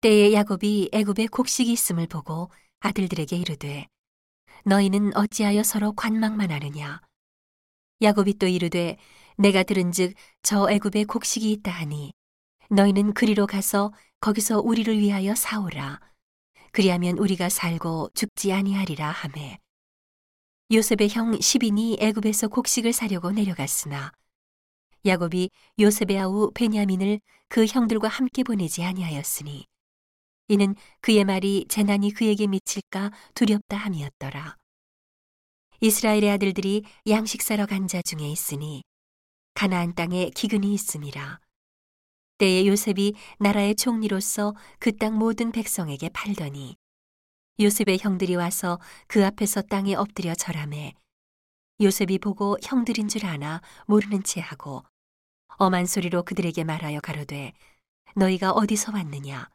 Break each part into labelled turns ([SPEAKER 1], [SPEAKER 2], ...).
[SPEAKER 1] 때에 야곱이 애굽에 곡식이 있음을 보고 아들들에게 이르되 너희는 어찌하여 서로 관망만 하느냐? 야곱이 또 이르되 내가 들은즉 저 애굽에 곡식이 있다 하니 너희는 그리로 가서 거기서 우리를 위하여 사오라. 그리하면 우리가 살고 죽지 아니하리라 하매. 요셉의 형 시빈이 애굽에서 곡식을 사려고 내려갔으나 야곱이 요셉의 아우 베냐민을 그 형들과 함께 보내지 아니하였으니 이는 그의 말이 재난이 그에게 미칠까 두렵다 함이었더라. 이스라엘의 아들들이 양식 사러 간 자 중에 있으니 가나안 땅에 기근이 있음이라. 때에 요셉이 나라의 총리로서 그 땅 모든 백성에게 팔더니 요셉의 형들이 와서 그 앞에서 땅에 엎드려 절하매 요셉이 보고 형들인 줄 아나 모르는 채 하고 엄한 소리로 그들에게 말하여 가로되 너희가 어디서 왔느냐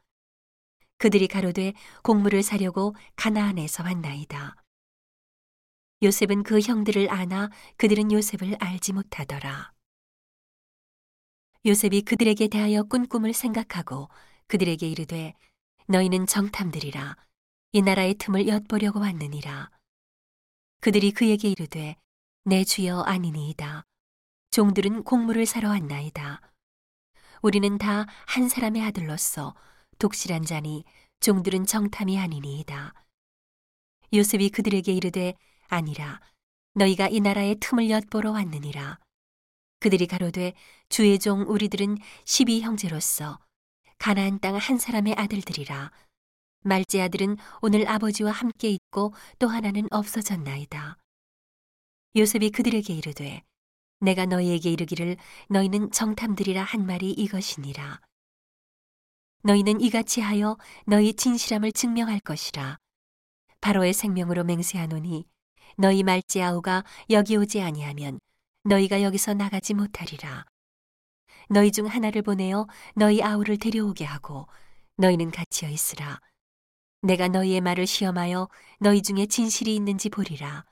[SPEAKER 1] 그들이 가로되 곡물을 사려고 가나안에서 왔나이다. 요셉은 그 형들을 아나 그들은 요셉을 알지 못하더라. 요셉이 그들에게 대하여 꾼 꿈을 생각하고 그들에게 이르되 너희는 정탐들이라. 이 나라의 틈을 엿보려고 왔느니라. 그들이 그에게 이르되 내 주여 아니니이다. 종들은 곡물을 사러 왔나이다. 우리는 다 한 사람의 아들로서 독실한 자니 종들은 정탐이 아니니이다 요셉이 그들에게 이르되 아니라 너희가 이 나라의 틈을 엿보러 왔느니라 그들이 가로되 주의 종 우리들은 십이 형제로서 가나안 땅 한 사람의 아들들이라 말제 아들은 오늘 아버지와 함께 있고 또 하나는 없어졌나이다. 요셉이 그들에게 이르되 내가 너희에게 이르기를 너희는 정탐들이라 한 말이 이것이니라. 너희는 이같이 하여 너희 진실함을 증명할 것이라. 바로의 생명으로 맹세하노니 너희 말제 아우가 여기 오지 아니하면 너희가 여기서 나가지 못하리라. 너희 중 하나를 보내어 너희 아우를 데려오게 하고 너희는 갇혀 있으라. 내가 너희의 말을 시험하여 너희 중에 진실이 있는지 보리라.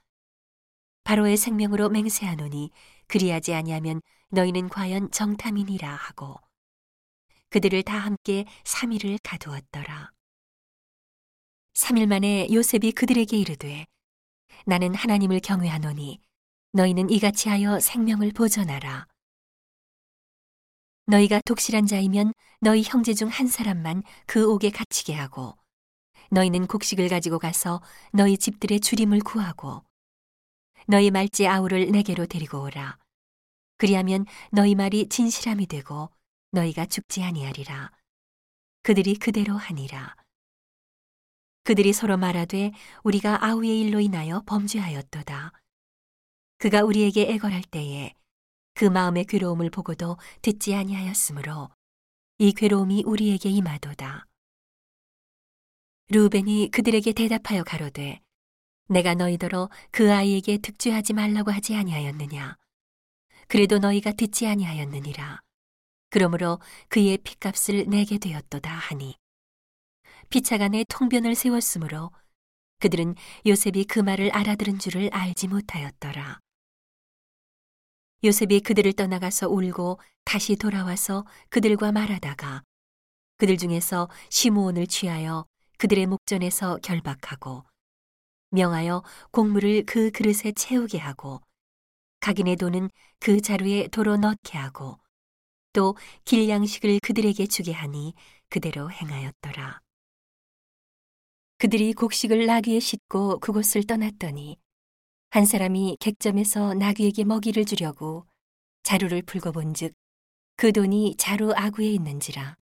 [SPEAKER 1] 바로의 생명으로 맹세하노니 그리하지 아니하면 너희는 과연 정탐이니라 하고 그들을 다 함께 3일을 가두었더라. 3일 만에 요셉이 그들에게 이르되 나는 하나님을 경외하노니 너희는 이같이 하여 생명을 보전하라. 너희가 독실한 자이면 너희 형제 중 한 사람만 그 옥에 갇히게 하고 너희는 곡식을 가지고 가서 너희 집들의 주림을 구하고 너희 말지 아우를 내게로 데리고 오라. 그리하면 너희 말이 진실함이 되고 너희가 죽지 아니하리라. 그들이 그대로 하니라. 그들이 서로 말하되 우리가 아우의 일로 인하여 범죄하였도다. 그가 우리에게 애걸할 때에 그 마음의 괴로움을 보고도 듣지 아니하였으므로 이 괴로움이 우리에게 임하도다. 루벤이 그들에게 대답하여 가로되 내가 너희더러 그 아이에게 득죄하지 말라고 하지 아니하였느냐 그래도 너희가 듣지 아니하였느니라 그러므로 그의 피값을 내게 되었도다 하니. 피차간에 통변을 세웠으므로 그들은 요셉이 그 말을 알아들은 줄을 알지 못하였더라. 요셉이 그들을 떠나가서 울고 다시 돌아와서 그들과 말하다가 그들 중에서 시므온을 취하여 그들의 목전에서 결박하고 명하여 곡물을 그 그릇에 채우게 하고 각인의 돈은 그 자루에 도로 넣게 하고 또 길양식을 그들에게 주게 하니 그대로 행하였더라. 그들이 곡식을 나귀에 싣고 그곳을 떠났더니 한 사람이 객점에서 나귀에게 먹이를 주려고 자루를 풀고 본즉 그 돈이 자루 아구에 있는지라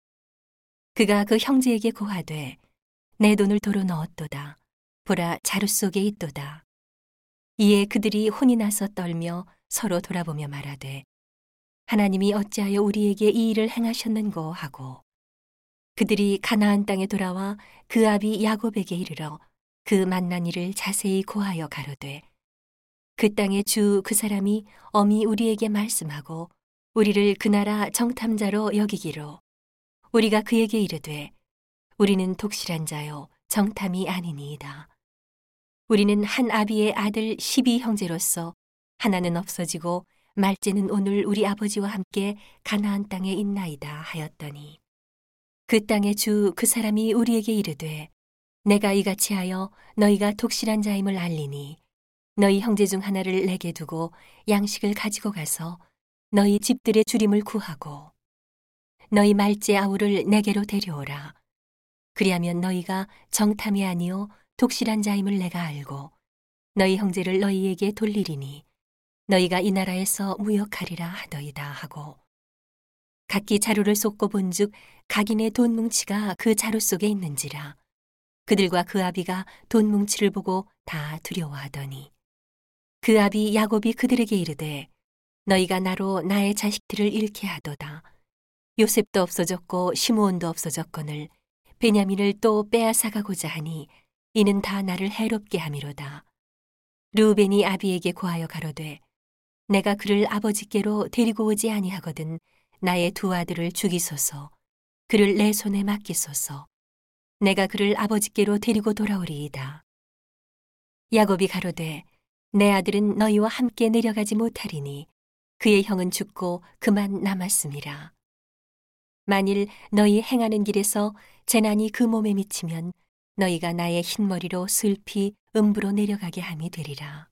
[SPEAKER 1] 그가 그 형제에게 고하되 내 돈을 도로 넣었도다. 보라 자루 속에 있도다. 이에 그들이 혼이 나서 떨며 서로 돌아보며 말하되 하나님이 어찌하여 우리에게 이 일을 행하셨는고 하고 그들이 가나안 땅에 돌아와 그 아비 야곱에게 이르러 그 만난 일을 자세히 고하여 가로되 그 땅의 주 그 사람이 엄히 우리에게 말씀하고 우리를 그 나라 정탐자로 여기기로 우리가 그에게 이르되 우리는 독실한 자요 정탐이 아니니이다. 우리는 한 아비의 아들 십이 형제로서 하나는 없어지고 말째는 오늘 우리 아버지와 함께 가나안 땅에 있나이다 하였더니 그 땅의 주 그 사람이 우리에게 이르되 내가 이같이 하여 너희가 독실한 자임을 알리니 너희 형제 중 하나를 내게 두고 양식을 가지고 가서 너희 집들의 주림을 구하고 너희 말제 아우를 내게로 데려오라. 그리하면 너희가 정탐이 아니요 독실한 자임을 내가 알고 너희 형제를 너희에게 돌리리니 너희가 이 나라에서 무역하리라 하더이다 하고 각기 자루를 쏟고 본즉 각인의 돈 뭉치가 그 자루 속에 있는지라. 그들과 그 아비가 돈 뭉치를 보고 다 두려워하더니 그 아비 야곱이 그들에게 이르되 너희가 나로 나의 자식들을 잃게 하도다. 요셉도 없어졌고 시므온도 없어졌거늘 베냐민을 또 빼앗아가고자 하니 이는 다 나를 해롭게 함이로다. 르우벤이 아비에게 고하여 가로되 내가 그를 아버지께로 데리고 오지 아니하거든 나의 두 아들을 죽이소서 그를 내 손에 맡기소서 내가 그를 아버지께로 데리고 돌아오리이다. 야곱이 가로되 내 아들은 너희와 함께 내려가지 못하리니 그의 형은 죽고 그만 남았음이라 만일 너희 행하는 길에서 재난이 그 몸에 미치면 너희가 나의 흰머리로 슬피 음부로 내려가게 함이 되리라